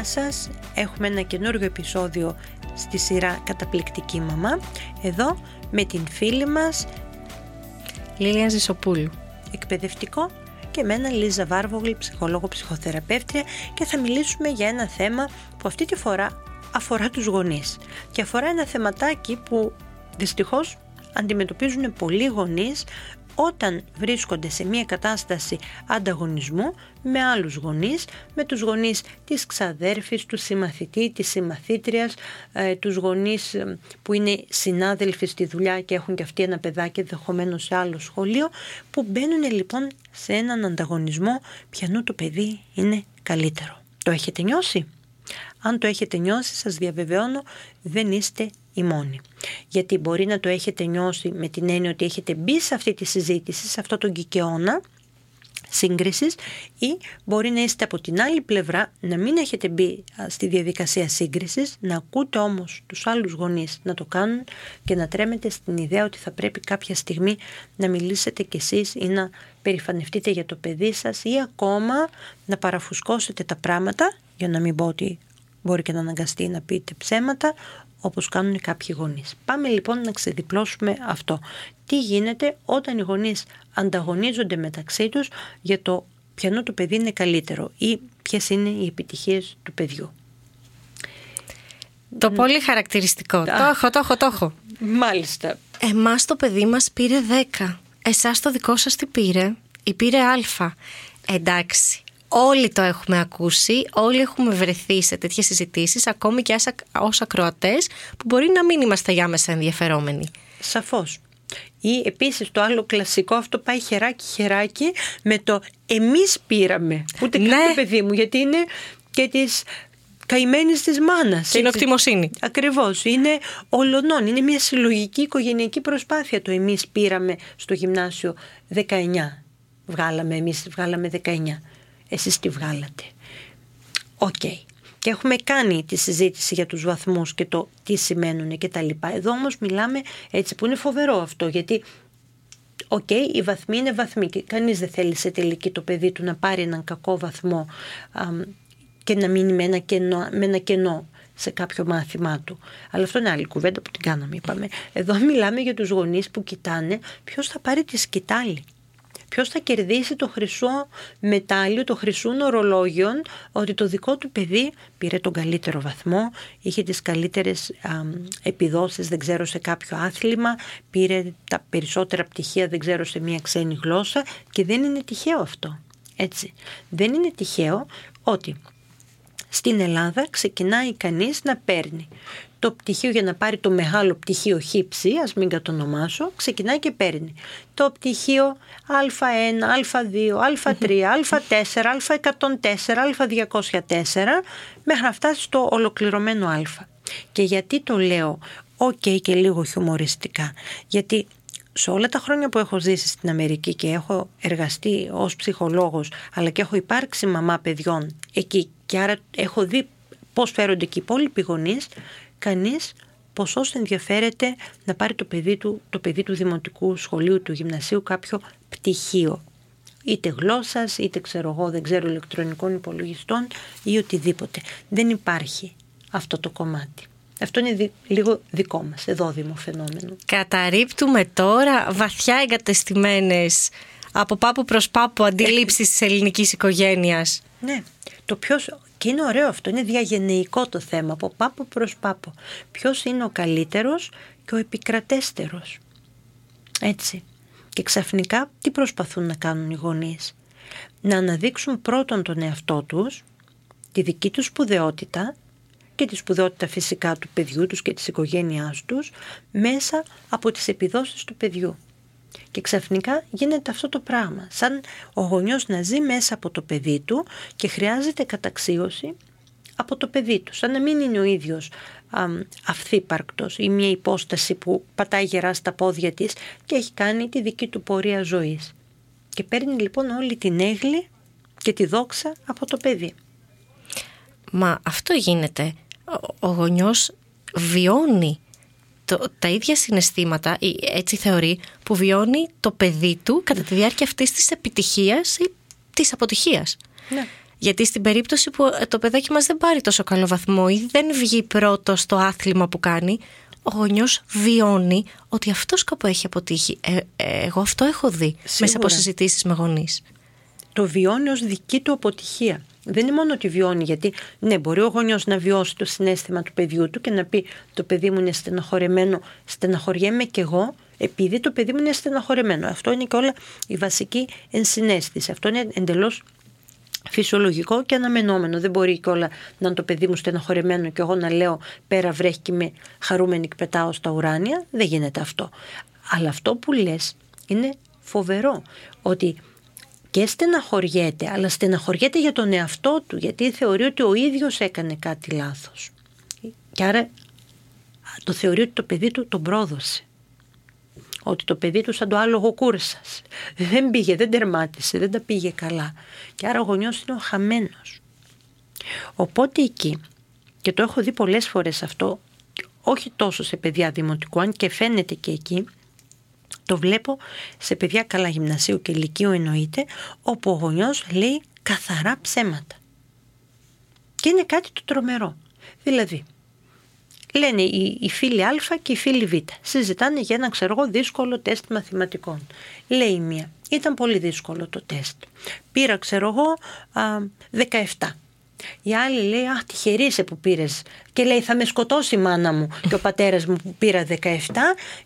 Γεια σας, έχουμε ένα καινούργιο επεισόδιο στη σειρά Καταπληκτική Μαμά εδώ με την φίλη μας Λίλια Ζησοπούλου. εκπαιδευτικό και με ένα Λίζα Βάρβογλη, ψυχολόγο ψυχοθεραπεύτρια. Και θα μιλήσουμε για ένα θέμα που αυτή τη φορά αφορά τους γονείς. Και αφορά ένα θεματάκι που δυστυχώς αντιμετωπίζουν πολλοί γονείς όταν βρίσκονται σε μια κατάσταση ανταγωνισμού με άλλους γονείς, με τους γονείς της ξαδέρφης, του συμμαθητή, της συμμαθήτριας, ε, τους γονείς ε, που είναι συνάδελφοι στη δουλειά και έχουν και αυτοί ένα παιδάκι δεχομένο σε άλλο σχολείο, που μπαίνουν λοιπόν σε έναν ανταγωνισμό πιανού το παιδί είναι καλύτερο. Το έχετε νιώσει; Αν το έχετε νιώσει σας διαβεβαιώνω δεν είστε οι μόνοι. Γιατί μπορεί να το έχετε νιώσει με την έννοια ότι έχετε μπει σε αυτή τη συζήτηση, σε αυτό τον κικαιώνα σύγκρισης ή μπορεί να είστε από την άλλη πλευρά να μην έχετε μπει στη διαδικασία σύγκρισης, να ακούτε όμως τους άλλους γονείς να το κάνουν και να τρέμετε στην ιδέα ότι θα πρέπει κάποια στιγμή να μιλήσετε κι εσείς ή να περηφανευτείτε για το παιδί σας ή ακόμα να παραφουσκώσετε τα πράγματα για να μην πω ότι μπορεί και να αναγκαστεί να πείτε ψέματα όπως κάνουν κάποιοι γονείς. Πάμε λοιπόν να ξεδιπλώσουμε αυτό. Τι γίνεται όταν οι γονείς ανταγωνίζονται μεταξύ τους για το ποιανό το παιδί είναι καλύτερο ή ποιες είναι οι επιτυχίες του παιδιού. Το πολύ χαρακτηριστικό. Το έχω, το έχω, το έχω. Μάλιστα. Εμάς το παιδί μας πήρε 10. Εσάς το δικό σας τι πήρε; Ή πήρε α. Εντάξει. Όλοι το έχουμε ακούσει, όλοι έχουμε βρεθεί σε τέτοιες συζητήσεις, ακόμη και ως ακροατές, που μπορεί να μην είμαστε για μέσα ενδιαφερόμενοι. Σαφώς. Ή επίσης το άλλο κλασικό αυτό πάει χεράκι χεράκι με το εμείς πήραμε. Ούτε καν Ναι. το παιδί μου γιατί είναι και της καημένης της μάνας. Συνοκτημοσύνη. Ακριβώς. Είναι ολονών. Είναι μια συλλογική οικογενειακή προσπάθεια. Το εμείς πήραμε στο γυμνάσιο 19. Βγάλαμε, εμείς βγάλαμε 19. Εσείς τι βγάλατε. Οκ. Και έχουμε κάνει τη συζήτηση για τους βαθμούς και το τι σημαίνουν και τα λοιπά. Εδώ όμως μιλάμε έτσι που είναι φοβερό αυτό γιατί Οκ, οι βαθμοί είναι βαθμοί και κανείς δεν θέλει σε τελική το παιδί του να πάρει έναν κακό βαθμό αμ, και να μείνει με ένα, κενό, με ένα κενό σε κάποιο μάθημά του. Αλλά αυτό είναι άλλη κουβέντα που την κάναμε, είπαμε. Εδώ μιλάμε για τους γονείς που κοιτάνε ποιος θα πάρει τη σκητάλη. Ποιος θα κερδίσει το χρυσό μετάλλιο, το χρυσό ορολόγιο, ότι το δικό του παιδί πήρε τον καλύτερο βαθμό, είχε τις καλύτερες α, επιδόσεις, δεν ξέρω, σε κάποιο άθλημα, πήρε τα περισσότερα πτυχία, δεν ξέρω, σε μια ξένη γλώσσα και δεν είναι τυχαίο αυτό. Έτσι. Δεν είναι τυχαίο ότι στην Ελλάδα ξεκινάει κανείς να παίρνει το πτυχίο για να πάρει το μεγάλο πτυχίο χι ψι, ας μην κατονομάσω, ξεκινάει και παίρνει. Το πτυχίο Α1, Α2, Α3, Α4, Α104, Α204 μέχρι να φτάσει στο ολοκληρωμένο Α. Και γιατί το λέω οκ και λίγο χιουμοριστικά, γιατί σε όλα τα χρόνια που έχω ζήσει στην Αμερική και έχω εργαστεί ως ψυχολόγος αλλά και έχω υπάρξει μαμά παιδιών εκεί και άρα έχω δει πώς φέρονται και οι υπόλοιποι γονείς, κανείς ποσός ενδιαφέρεται να πάρει το παιδί του, το παιδί του δημοτικού σχολείου, του γυμνασίου κάποιο πτυχίο. Είτε γλώσσας, είτε ξέρω εγώ, δεν ξέρω ηλεκτρονικών υπολογιστών ή οτιδήποτε. Δεν υπάρχει αυτό το κομμάτι. Αυτό είναι δι- λίγο δικό μας, εδώ φαινόμενο. Καταρρύπτουμε τώρα βαθιά εγκατεστημένες από πάπου προς πάπου αντιλήψεις της ελληνικής οικογένειας. Ναι, το ποιος, και είναι ωραίο αυτό, είναι διαγενεϊκό το θέμα, από πάπο προς πάπο. Ποιος είναι ο καλύτερος και ο επικρατέστερος. Έτσι. Και ξαφνικά τι προσπαθούν να κάνουν οι γονείς; Να αναδείξουν πρώτον τον εαυτό τους, τη δική τους σπουδαιότητα και τη σπουδαιότητα φυσικά του παιδιού τους και της οικογένειάς τους μέσα από τις επιδόσεις του παιδιού. Και ξαφνικά γίνεται αυτό το πράγμα. Σαν ο γονιός να ζει μέσα από το παιδί του και χρειάζεται καταξίωση από το παιδί του. Σαν να μην είναι ο ίδιος αυθύπαρκτος ή μια υπόσταση που πατάει γερά στα πόδια της και έχει κάνει τη δική του πορεία ζωής. Και παίρνει λοιπόν όλη την έγλη και τη δόξα από το παιδί. Μα αυτό γίνεται. Ο, ο γονιός βιώνει το, τα ίδια συναισθήματα, ή έτσι θεωρεί, που βιώνει το παιδί του κατά τη διάρκεια αυτής της επιτυχίας ή της αποτυχίας. Ναι. Γιατί στην περίπτωση που το παιδάκι μας δεν πάρει τόσο καλό βαθμό ή δεν βγει πρώτο στο άθλημα που κάνει, ο γονιός βιώνει ότι αυτός κάπου έχει αποτύχει. Ε, ε, εγώ αυτό έχω δει μέσα από συζητήσεις με γονείς. Το βιώνει ως δική του αποτυχία. Δεν είναι μόνο ότι βιώνει, γιατί ναι, μπορεί ο γονιός να βιώσει το συνέστημα του παιδιού του και να πει: Το παιδί μου είναι στεναχωρεμένο, στεναχωριέμαι κι εγώ, επειδή το παιδί μου είναι στεναχωρεμένο. Αυτό είναι και όλα η βασική ενσυναίσθηση. Αυτό είναι εντελώς φυσιολογικό και αναμενόμενο. Δεν μπορεί και όλα να είναι το παιδί μου στεναχωρεμένο και εγώ να λέω πέρα βρέχει και με χαρούμενη και πετάω στα ουράνια. Δεν γίνεται αυτό. Αλλά αυτό που λες είναι φοβερό ότι και στεναχωριέται, αλλά στεναχωριέται για τον εαυτό του, γιατί θεωρεί ότι ο ίδιος έκανε κάτι λάθος. Και άρα το θεωρεί ότι το παιδί του τον πρόδωσε. Ότι το παιδί του σαν το άλογο κούρσας. Δεν πήγε, δεν τερμάτισε, δεν τα πήγε καλά. Και άρα ο γονιός είναι ο χαμένος. Οπότε εκεί, και το έχω δει πολλές φορές αυτό, όχι τόσο σε παιδιά δημοτικού, αν και φαίνεται και εκεί, το βλέπω σε παιδιά καλά γυμνασίου και ηλικίου εννοείται, όπου ο γονιός λέει καθαρά ψέματα. Και είναι κάτι το τρομερό. Δηλαδή, λένε οι, οι φίλοι Α και οι φίλοι Β. Συζητάνε για ένα ξέρω εγώ δύσκολο τεστ μαθηματικών. Λέει η μία, ήταν πολύ δύσκολο το τεστ. Πήρα ξέρω εγώ 17. Η άλλη λέει, Αχ, τυχερή είσαι που πήρες. Και λέει, Θα με σκοτώσει η μάνα μου και ο πατέρας μου που πήρα 17,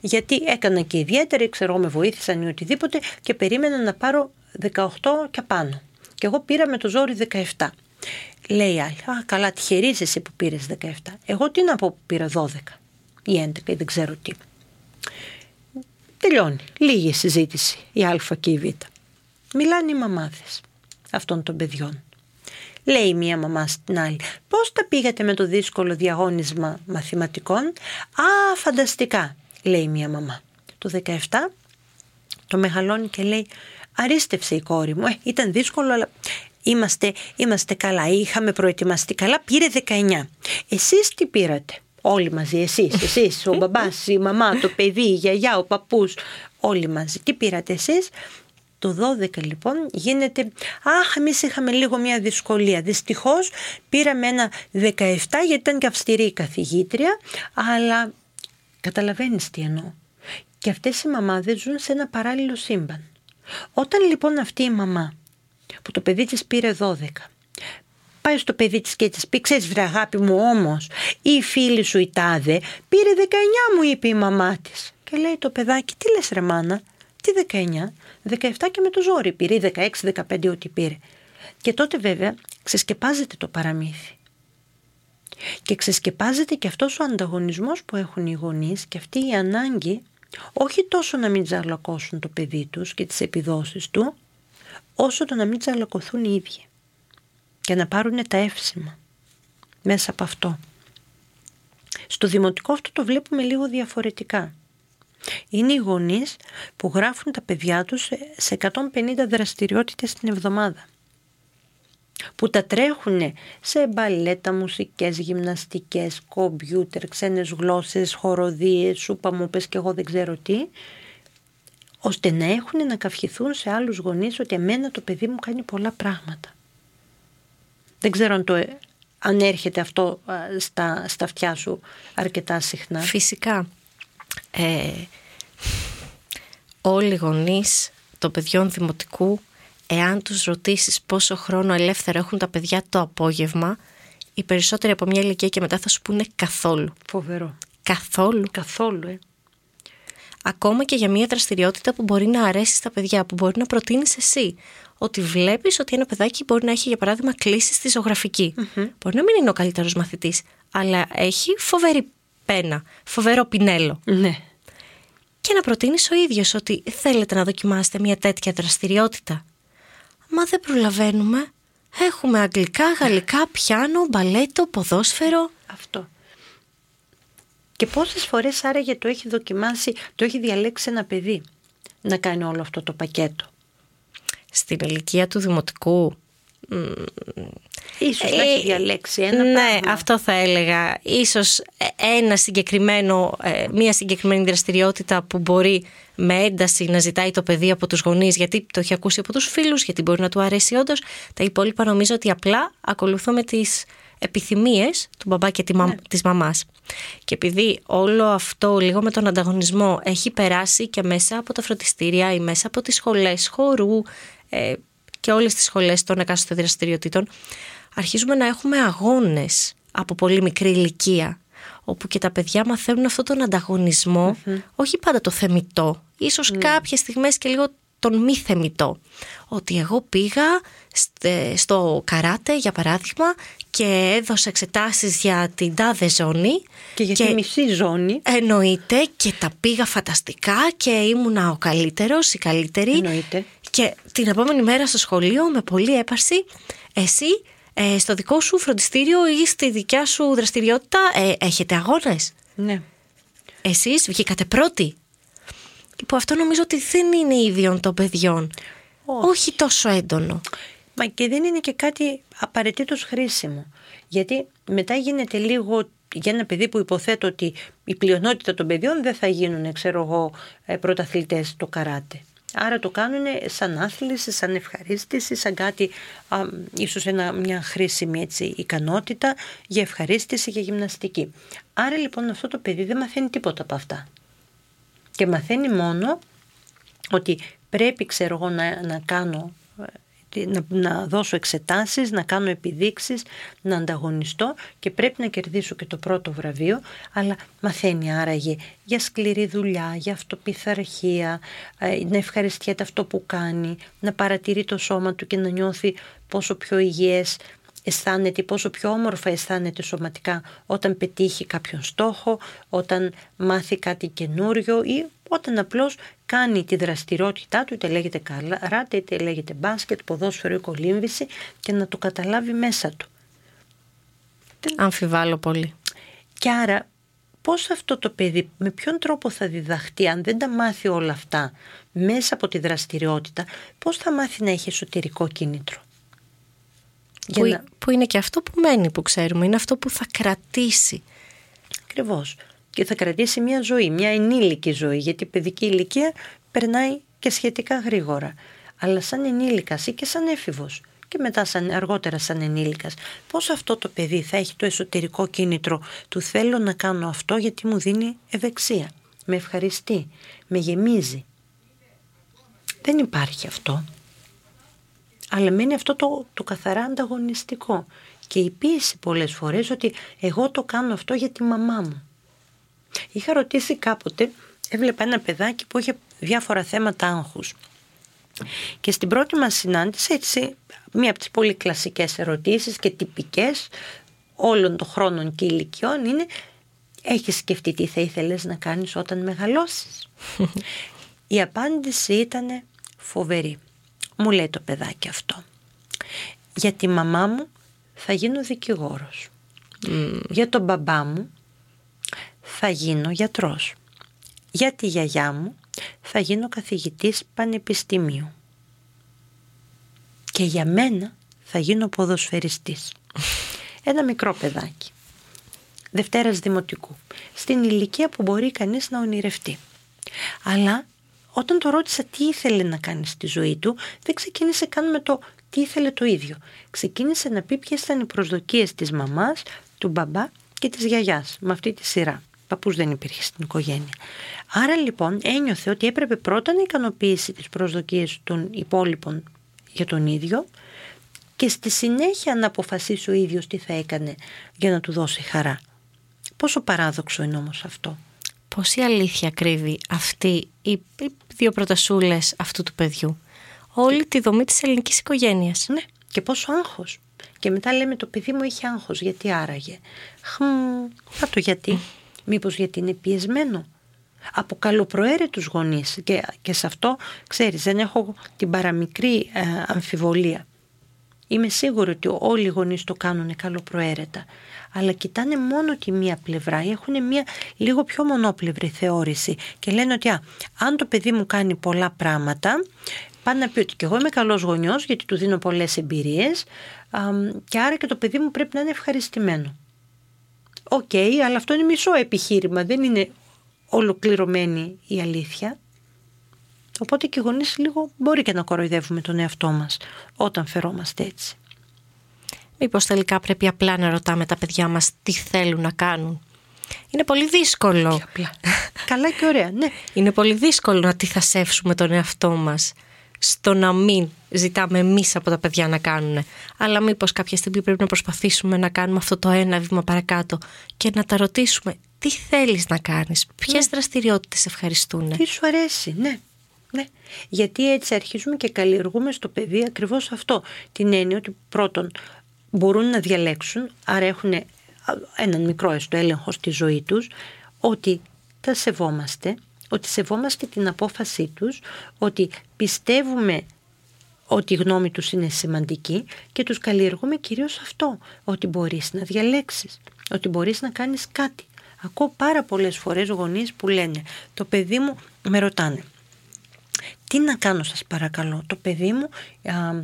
γιατί έκανα και ιδιαίτερη, ξέρω, με βοήθησαν ή οτιδήποτε και περίμενα να πάρω 18 και πάνω. Και εγώ πήρα με το ζόρι 17. Λέει η άλλη, Α, καλά, τυχερή είσαι που πήρες 17. Εγώ τι να πω που πήρα 12 ή 11 ή δεν ξέρω τι. Τελειώνει. Λίγη συζήτηση η Α και η Β. Μιλάνε οι μαμάδες αυτών των παιδιών. Λέει μία μαμά στην άλλη. Πώς τα πήγατε με το δύσκολο διαγώνισμα μαθηματικών; Α, φανταστικά, λέει μία μαμά. Το 17 το μεγαλώνει και λέει αρίστευσε η κόρη μου. Ε, ήταν δύσκολο αλλά είμαστε, είμαστε καλά. Είχαμε προετοιμαστεί καλά. Πήρε 19. Εσείς τι πήρατε. Όλοι μαζί, εσείς, εσείς, ο μπαμπάς, η μαμά, το παιδί, η γιαγιά, ο παππούς, όλοι μαζί. Τι πήρατε εσείς, το 12 λοιπόν γίνεται «Αχ, εμείς είχαμε λίγο μια δυσκολία». Δυστυχώς πήραμε ένα 17 γιατί ήταν και αυστηρή η καθηγήτρια, αλλά καταλαβαίνεις τι εννοώ. Και αυτές οι μαμάδες ζουν σε ένα παράλληλο σύμπαν. Όταν λοιπόν αυτή η μαμά που το παιδί της πήρε 12 πάει στο παιδί της και της πει «Ξέρεις βρε αγάπη μου όμως η φίλη σου η τάδε πήρε 19 μου είπε η μαμά της». Και λέει το παιδάκι «Τι λες ρε μάνα, τι 19, 17 και με το ζόρι πήρε, 16, 15 ό,τι πήρε. Και τότε βέβαια ξεσκεπάζεται το παραμύθι. Και ξεσκεπάζεται και αυτός ο ανταγωνισμός που έχουν οι γονείς και αυτή η ανάγκη όχι τόσο να μην τζαλακώσουν το παιδί τους και τις επιδόσεις του, όσο το να μην τζαλακωθούν οι ίδιοι και να πάρουν τα εύσημα μέσα από αυτό. Στο δημοτικό αυτό το βλέπουμε λίγο διαφορετικά. Είναι οι γονείς που γράφουν τα παιδιά τους σε 150 δραστηριότητες την εβδομάδα. Που τα τρέχουν σε μπαλέτα, μουσικές, γυμναστικές, κομπιούτερ, ξένες γλώσσες, χοροδίες, σούπα μου πες και εγώ δεν ξέρω τι, ώστε να έχουν να καυχηθούν σε άλλους γονείς ότι εμένα το παιδί μου κάνει πολλά πράγματα. Δεν ξέρω αν, το, αν έρχεται αυτό στα, στα αυτιά σου αρκετά συχνά. Φυσικά ε, όλοι οι γονείς των παιδιών δημοτικού εάν τους ρωτήσεις πόσο χρόνο ελεύθερο έχουν τα παιδιά το απόγευμα οι περισσότεροι από μια ηλικία και μετά θα σου πούνε καθόλου. Φοβερό. Καθόλου. Καθόλου, ε. Ακόμα και για μια δραστηριότητα που μπορεί να αρέσει στα παιδιά, που μπορεί να προτείνεις εσύ. Ότι βλέπεις ότι ένα παιδάκι μπορεί να έχει, για παράδειγμα, κλήσει στη ζωγραφικη Μπορεί να μην είναι ο καλύτερος μαθητής, αλλά έχει φοβερή πένα, φοβερό πινέλο. Ναι. και να προτείνεις ο ίδιος ότι θέλετε να δοκιμάσετε μια τέτοια δραστηριότητα. Μα δεν προλαβαίνουμε. Έχουμε αγγλικά, γαλλικά, πιάνο, μπαλέτο, ποδόσφαιρο. Αυτό. Και πόσες φορές άραγε το έχει δοκιμάσει, το έχει διαλέξει ένα παιδί να κάνει όλο αυτό το πακέτο; Στην ηλικία του δημοτικού Ίσως να έχει Ε, διαλέξει ένα ναι, πράγμα. αυτό θα έλεγα. Ίσως ε, ένα συγκεκριμένο, ε, μία συγκεκριμένη δραστηριότητα που μπορεί με ένταση να ζητάει το παιδί από τους γονείς γιατί το έχει ακούσει από τους φίλους, γιατί μπορεί να του αρέσει όντως. Τα υπόλοιπα νομίζω ότι απλά ακολουθούμε τις επιθυμίες του μπαμπά και τη μα- της μαμάς. Και επειδή όλο αυτό λίγο με τον ανταγωνισμό έχει περάσει και μέσα από τα φροντιστήρια ή μέσα από τις σχολές χορού ε, και όλες τις σχολές των εκάστοτε δραστηριοτήτων, αρχίζουμε να έχουμε αγώνες από πολύ μικρή ηλικία όπου και τα παιδιά μαθαίνουν αυτόν τον ανταγωνισμο όχι πάντα το θεμητό, ίσως κάποιες στιγμές και λίγο τον μη θεμητό. Ότι εγώ πήγα στε- στο καράτε, για παράδειγμα, και έδωσα εξετάσεις για την τάδε ζώνη. Και για τη μισή ζώνη. Εννοείται και τα πήγα φανταστικά και ήμουνα ο καλύτερος, η καλύτερη. Εννοείται. Και την επόμενη μέρα στο σχολείο με πολλή έπαρση εσύ ε, στο δικό σου φροντιστήριο ή στη δικιά σου δραστηριότητα ε, έχετε αγώνες; Ναι. Εσείς βγήκατε πρώτοι; Που αυτό νομίζω ότι δεν είναι ίδιον των παιδιών. Όχι. Όχι τόσο έντονο. Μα και δεν είναι και κάτι απαραίτητος χρήσιμο. Γιατί μετά γίνεται λίγο για ένα παιδί που υποθέτω ότι η πλειονότητα των παιδιών δεν θα γίνουν, ξέρω εγώ, ε, πρωταθλητές στο καράτε. Άρα το κάνουν σαν άθληση, σαν ευχαρίστηση, σαν κάτι, α, ίσως ένα, μια χρήσιμη έτσι, ικανότητα για ευχαρίστηση, για γυμναστική. Άρα λοιπόν αυτό το παιδί δεν μαθαίνει τίποτα από αυτά. Και μαθαίνει μόνο ότι πρέπει ξέρω εγώ να, να κάνω ε, να, να δώσω εξετάσεις, να κάνω επιδείξεις, να ανταγωνιστώ και πρέπει να κερδίσω και το πρώτο βραβείο, αλλά μαθαίνει άραγε για σκληρή δουλειά, για αυτοπιθαρχία, ε, να ευχαριστιέται αυτό που κάνει, να παρατηρεί το σώμα του και να νιώθει πόσο πιο υγιές αισθάνεται, πόσο πιο όμορφα αισθάνεται σωματικά όταν πετύχει κάποιον στόχο, όταν μάθει κάτι καινούριο ή όταν απλώς κάνει τη δραστηριότητά του, είτε λέγεται καράτε, είτε λέγεται μπάσκετ, ποδόσφαιρο ή κολύμβηση και να το καταλάβει μέσα του. Αμφιβάλλω πολύ. Και άρα πώς αυτό το παιδί, με ποιον τρόπο θα διδαχτεί, αν δεν τα μάθει όλα αυτά μέσα από τη δραστηριότητα, πώς θα μάθει να έχει εσωτερικό κίνητρο; Για Που, να- που είναι και αυτό που μένει που ξέρουμε. Είναι αυτό που θα κρατήσει. Ακριβώς. Και θα κρατήσει μια ζωή, μια ενήλικη ζωή, γιατί η παιδική ηλικία περνάει και σχετικά γρήγορα. Αλλά σαν ενήλικας ή και σαν έφηβος και μετά σαν, αργότερα σαν ενήλικας, πώς αυτό το παιδί θα έχει το εσωτερικό κίνητρο του θέλω να κάνω αυτό γιατί μου δίνει ευεξία, με ευχαριστεί, με γεμίζει. Δεν υπάρχει αυτό. Αλλά μένει αυτό το, το καθαρά ανταγωνιστικό. Και η πίεση πολλές φορές ότι εγώ το κάνω αυτό για τη μαμά μου. Είχα ρωτήσει κάποτε, έβλεπα ένα παιδάκι που είχε διάφορα θέματα άγχους. Και στην πρώτη μας συνάντηση, έτσι, μία από τις πολύ κλασικές ερωτήσεις και τυπικές όλων των χρόνων και ηλικιών είναι «Έχεις σκεφτεί τι θα ήθελες να κάνεις όταν μεγαλώσεις» Η απάντηση ήταν φοβερή. Μου λέει το παιδάκι αυτό. Για τη μαμά μου θα γίνω δικηγόρος. Για τον μπαμπά μου θα γίνω γιατρός. Για τη γιαγιά μου θα γίνω καθηγητής πανεπιστημίου. Και για μένα θα γίνω ποδοσφαιριστής. Ένα μικρό παιδάκι. Δευτέρας Δημοτικού. Στην ηλικία που μπορεί κανείς να ονειρευτεί. Αλλά όταν το ρώτησα τι ήθελε να κάνει στη ζωή του, δεν ξεκίνησε καν με το τι ήθελε το ίδιο. Ξεκίνησε να πει ποιες ήταν οι προσδοκίες της μαμάς, του μπαμπά και της γιαγιάς, με αυτή τη σειρά. Παππούς δεν υπήρχε στην οικογένεια. Άρα λοιπόν ένιωθε ότι έπρεπε πρώτα να ικανοποιήσει τις προσδοκίες των υπόλοιπων για τον ίδιο και στη συνέχεια να αποφασίσει ο ίδιος τι θα έκανε για να του δώσει χαρά. Πόσο παράδοξο είναι όμως αυτό. Πόση αλήθεια κρύβει αυτή οι, οι δύο προτασούλες αυτού του παιδιού. Όλη τη δομή της ελληνικής οικογένειας. Ναι, και πόσο άγχος. Και μετά λέμε το παιδί μου έχει άγχος, γιατί άραγε. Χμ, θα το γιατί. Μήπως γιατί είναι πιεσμένο. Από καλοπροαίρετους γονείς και, και σε αυτό, ξέρεις, δεν έχω την παραμικρή ε, αμφιβολία. Είμαι σίγουρη ότι όλοι οι γονείς το κάνουν καλοπροαίρετα αλλά κοιτάνε μόνο τη μία πλευρά ή έχουν μία λίγο πιο μονόπλευρη θεώρηση και λένε ότι α, αν το παιδί μου κάνει πολλά πράγματα πάνε να πει ότι και εγώ είμαι καλός γονιός γιατί του δίνω πολλές εμπειρίες και άρα και το παιδί μου πρέπει να είναι ευχαριστημένο. OK, okay, αλλά αυτό είναι μισό επιχείρημα, δεν είναι ολοκληρωμένη η αλήθεια. Οπότε και οι γονείς λίγο μπορεί και να κοροϊδεύουμε τον εαυτό μας όταν φερόμαστε έτσι. Μήπως τελικά πρέπει απλά να ρωτάμε τα παιδιά μας τι θέλουν να κάνουν. Είναι πολύ δύσκολο. απλά. Καλά και ωραία, ναι. Είναι πολύ δύσκολο να τυθασεύσουμε τον εαυτό μας στο να μην ζητάμε εμείς από τα παιδιά να κάνουν. Αλλά μήπως κάποια στιγμή πρέπει να προσπαθήσουμε να κάνουμε αυτό το ένα βήμα παρακάτω και να τα ρωτήσουμε τι θέλεις να κάνεις, ποιες ναι. δραστηριότητες ευχαριστούν. Τι σου αρέσει, ναι. Ναι. Γιατί έτσι αρχίζουμε και καλλιεργούμε στο παιδί ακριβώς αυτό. Την έννοια ότι πρώτον μπορούν να διαλέξουν, άρα έχουν έναν μικρό έστω έλεγχο στη ζωή τους, ότι τα σεβόμαστε, ότι σεβόμαστε την απόφασή τους, ότι πιστεύουμε ότι η γνώμη τους είναι σημαντική και τους καλλιεργούμε κυρίως αυτό, ότι μπορείς να διαλέξεις, ότι μπορείς να κάνεις κάτι. Ακούω πάρα πολλές φορές γονείς που λένε, το παιδί μου με ρωτάνε, τι να κάνω σας παρακαλώ, το παιδί μου α,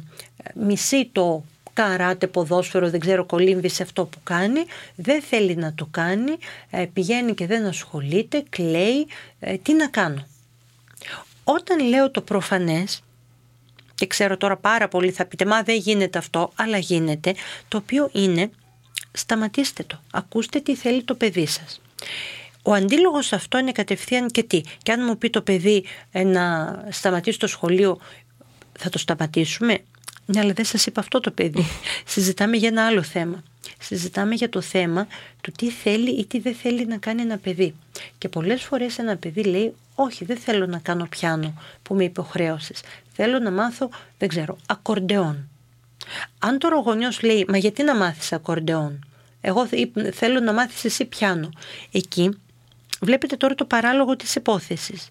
μισεί το καράτε, ποδόσφαιρος, δεν ξέρω, κολύμβεις σε αυτό που κάνει, δεν θέλει να το κάνει, ε, πηγαίνει και δεν ασχολείται, κλαίει, ε, τι να κάνω; Όταν λέω το προφανές, και ξέρω τώρα πάρα πολύ θα πείτε, μα δεν γίνεται αυτό, αλλά γίνεται, το οποίο είναι, σταματήστε το, ακούστε τι θέλει το παιδί σας. Ο αντίλογος αυτό είναι κατευθείαν και τι. Και αν μου πει το παιδί ε, να σταματήσει το σχολείο, θα το σταματήσουμε; Ναι, αλλά δεν σας είπα αυτό το παιδί. Συζητάμε για ένα άλλο θέμα. Συζητάμε για το θέμα του τι θέλει ή τι δεν θέλει να κάνει ένα παιδί. Και πολλές φορές ένα παιδί λέει όχι δεν θέλω να κάνω πιάνο που με υποχρέωσες. Θέλω να μάθω, δεν ξέρω, ακορντεόν. Αν τώρα ο γονιός λέει μα γιατί να μάθεις ακορντεόν; Εγώ θέλω να μάθεις εσύ πιάνο. Εκεί βλέπετε τώρα το παράλογο της υπόθεσης.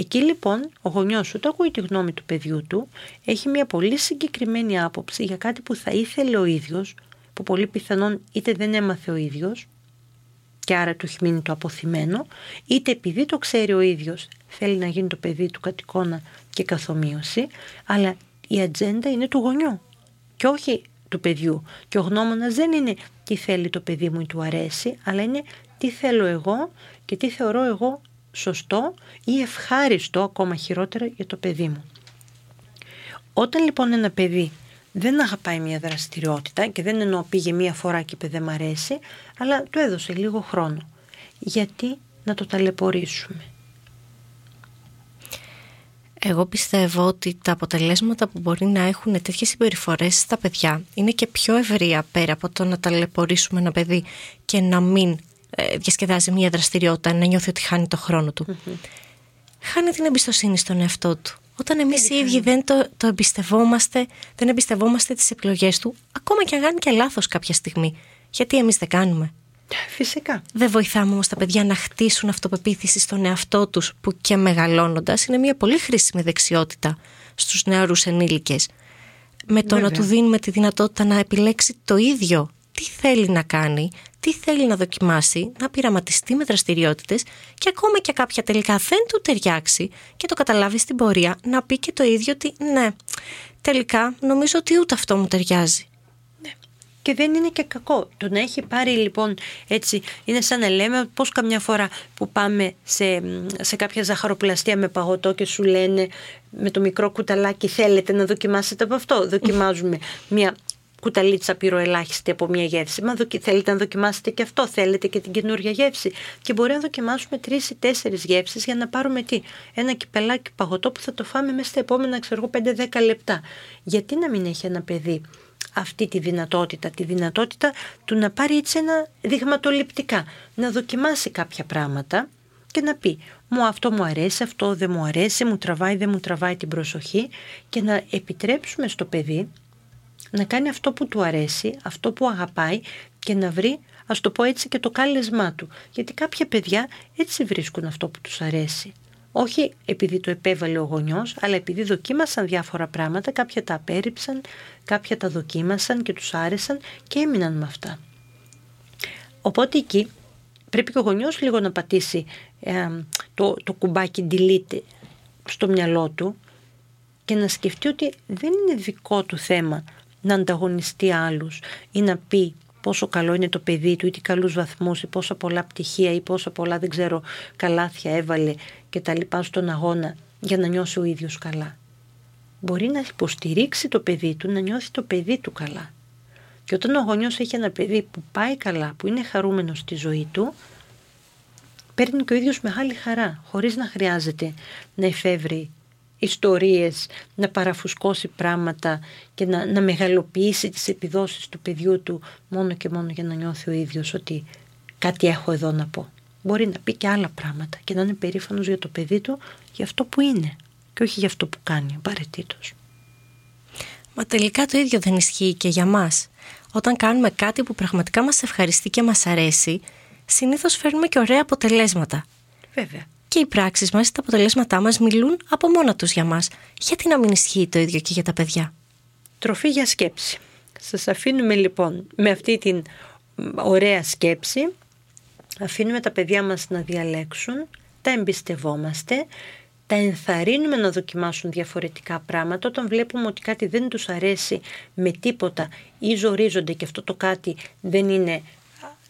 Εκεί λοιπόν ο γονιός ούτε ακούει τη γνώμη του παιδιού του, έχει μια πολύ συγκεκριμένη άποψη για κάτι που θα ήθελε ο ίδιος, που πολύ πιθανόν είτε δεν έμαθε ο ίδιος και άρα του έχει μείνει το αποθυμένο, είτε επειδή το ξέρει ο ίδιος θέλει να γίνει το παιδί του κατ' εικόνα και καθομοίωση, αλλά η ατζέντα είναι του γονιού και όχι του παιδιού. Και ο γνώμονας δεν είναι τι θέλει το παιδί μου ή του αρέσει, αλλά είναι τι θέλω εγώ και τι θεωρώ εγώ σωστό ή ευχάριστο ακόμα χειρότερα για το παιδί μου. Όταν λοιπόν ένα παιδί δεν αγαπάει μια δραστηριότητα και δεν εννοώ πήγε μία φορά και είπε δεν μ' αρέσει, αλλά του έδωσε λίγο χρόνο. Γιατί να το ταλαιπωρήσουμε; Εγώ πιστεύω ότι τα αποτελέσματα που μπορεί να έχουν τέτοιες συμπεριφορές στα παιδιά είναι και πιο ευρεία πέρα από το να ταλαιπωρήσουμε ένα παιδί και να μην ε, διασκεδάζει μια δραστηριότητα, να νιώθει ότι χάνει το χρόνο του. Χάνει την εμπιστοσύνη στον εαυτό του. Όταν εμείς οι ίδιοι δεν το, το εμπιστευόμαστε, δεν εμπιστευόμαστε τις επιλογές του, ακόμα και αν κάνει και λάθος κάποια στιγμή. Γιατί εμείς δεν κάνουμε. Φυσικά. Δεν βοηθάμε όμως τα παιδιά να χτίσουν αυτοπεποίθηση στον εαυτό τους, που και μεγαλώνοντας είναι μια πολύ χρήσιμη δεξιότητα στους νεαρούς ενήλικες. Με το να του δίνουμε τη δυνατότητα να επιλέξει το ίδιο τι θέλει να κάνει, τι θέλει να δοκιμάσει, να πειραματιστεί με δραστηριότητες και ακόμα και κάποια τελικά δεν του ταιριάξει και το καταλάβει στην πορεία να πει και το ίδιο ότι ναι, τελικά νομίζω ότι ούτε αυτό μου ταιριάζει. Ναι. Και δεν είναι και κακό. Το να έχει πάρει λοιπόν έτσι, είναι σαν να λέμε πώς καμιά φορά που πάμε σε, σε κάποια ζαχαροπλαστεία με παγωτό και σου λένε με το μικρό κουταλάκι θέλετε να δοκιμάσετε από αυτό; Δοκιμάζουμε μια κουταλίτσα πυροελάχιστη από μια γεύση. Μα θέλετε να δοκιμάσετε και αυτό, θέλετε και την καινούργια γεύση. Και μπορεί να δοκιμάσουμε τρεις ή τέσσερις γεύσεις για να πάρουμε τι. Ένα κυπελάκι παγωτό που θα το φάμε μέσα στα επόμενα, ξέρω 5-10 λεπτά. Γιατί να μην έχει ένα παιδί αυτή τη δυνατότητα, τη δυνατότητα του να πάρει έτσι ένα δειγματοληπτικά, να δοκιμάσει κάποια πράγματα και να πει μου αυτό μου αρέσει, αυτό δεν μου αρέσει, μου τραβάει, δεν μου τραβάει την προσοχή και να επιτρέψουμε στο παιδί να κάνει αυτό που του αρέσει, αυτό που αγαπάει και να βρει ας το πω έτσι και το κάλεσμά του. Γιατί κάποια παιδιά έτσι βρίσκουν αυτό που τους αρέσει. Όχι επειδή το επέβαλε ο γονιός, αλλά επειδή δοκίμασαν διάφορα πράγματα, κάποια τα απέρριψαν, κάποια τα δοκίμασαν και τους άρεσαν και έμειναν με αυτά. Οπότε εκεί πρέπει και ο γονιός λίγο να πατήσει ε, το, το κουμπάκι delete στο μυαλό του και να σκεφτεί ότι δεν είναι δικό του θέμα να ανταγωνιστεί άλλους ή να πει πόσο καλό είναι το παιδί του ή τι καλούς βαθμούς ή πόσα πολλά πτυχία ή πόσα πολλά δεν ξέρω καλάθια έβαλε και τα λοιπά στον αγώνα για να νιώσει ο ίδιος καλά. Μπορεί να υποστηρίξει το παιδί του να νιώθει το παιδί του καλά. Και όταν ο γονιός έχει ένα παιδί που πάει καλά, που είναι χαρούμενος στη ζωή του, παίρνει και ο ίδιος μεγάλη χαρά, χωρίς να χρειάζεται να εφεύρει ιστορίες, να παραφουσκώσει πράγματα και να, να μεγαλοποιήσει τις επιδόσεις του παιδιού του μόνο και μόνο για να νιώθει ο ίδιος ότι κάτι έχω εδώ να πω. Μπορεί να πει και άλλα πράγματα και να είναι περήφανος για το παιδί του για αυτό που είναι και όχι για αυτό που κάνει απαραίτητος. Μα τελικά το ίδιο δεν ισχύει και για μας. Όταν κάνουμε κάτι που πραγματικά μας ευχαριστεί και μας αρέσει, συνήθως φέρνουμε και ωραία αποτελέσματα. Βέβαια και οι πράξεις μας, τα αποτελέσματά μας μιλούν από μόνα τους για μας. Γιατί να μην ισχύει το ίδιο και για τα παιδιά; Τροφή για σκέψη. Σας αφήνουμε λοιπόν με αυτή την ωραία σκέψη, αφήνουμε τα παιδιά μας να διαλέξουν, τα εμπιστευόμαστε, τα ενθαρρύνουμε να δοκιμάσουν διαφορετικά πράγματα όταν βλέπουμε ότι κάτι δεν τους αρέσει με τίποτα ή ζορίζονται και αυτό το κάτι δεν είναι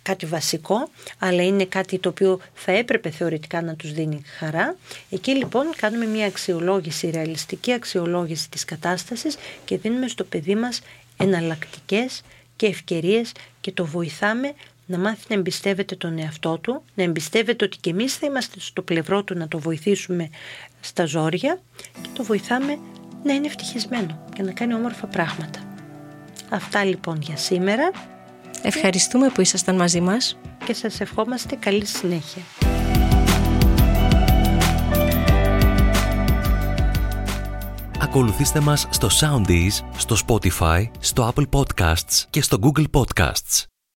κάτι βασικό, αλλά είναι κάτι το οποίο θα έπρεπε θεωρητικά να τους δίνει χαρά. Εκεί λοιπόν κάνουμε μια αξιολόγηση, ρεαλιστική αξιολόγηση της κατάστασης και δίνουμε στο παιδί μας εναλλακτικές και ευκαιρίες και το βοηθάμε να μάθει να εμπιστεύεται τον εαυτό του, να εμπιστεύεται ότι και εμείς θα είμαστε στο πλευρό του να το βοηθήσουμε στα ζόρια και το βοηθάμε να είναι ευτυχισμένο και να κάνει όμορφα πράγματα. Αυτά λοιπόν για σήμερα. Ευχαριστούμε που ήσασταν μαζί μας. Και σας ευχόμαστε καλή συνέχεια. Ακολουθήστε μας στο Soundees, στο Spotify, στο Apple Podcasts και στο Google Podcasts.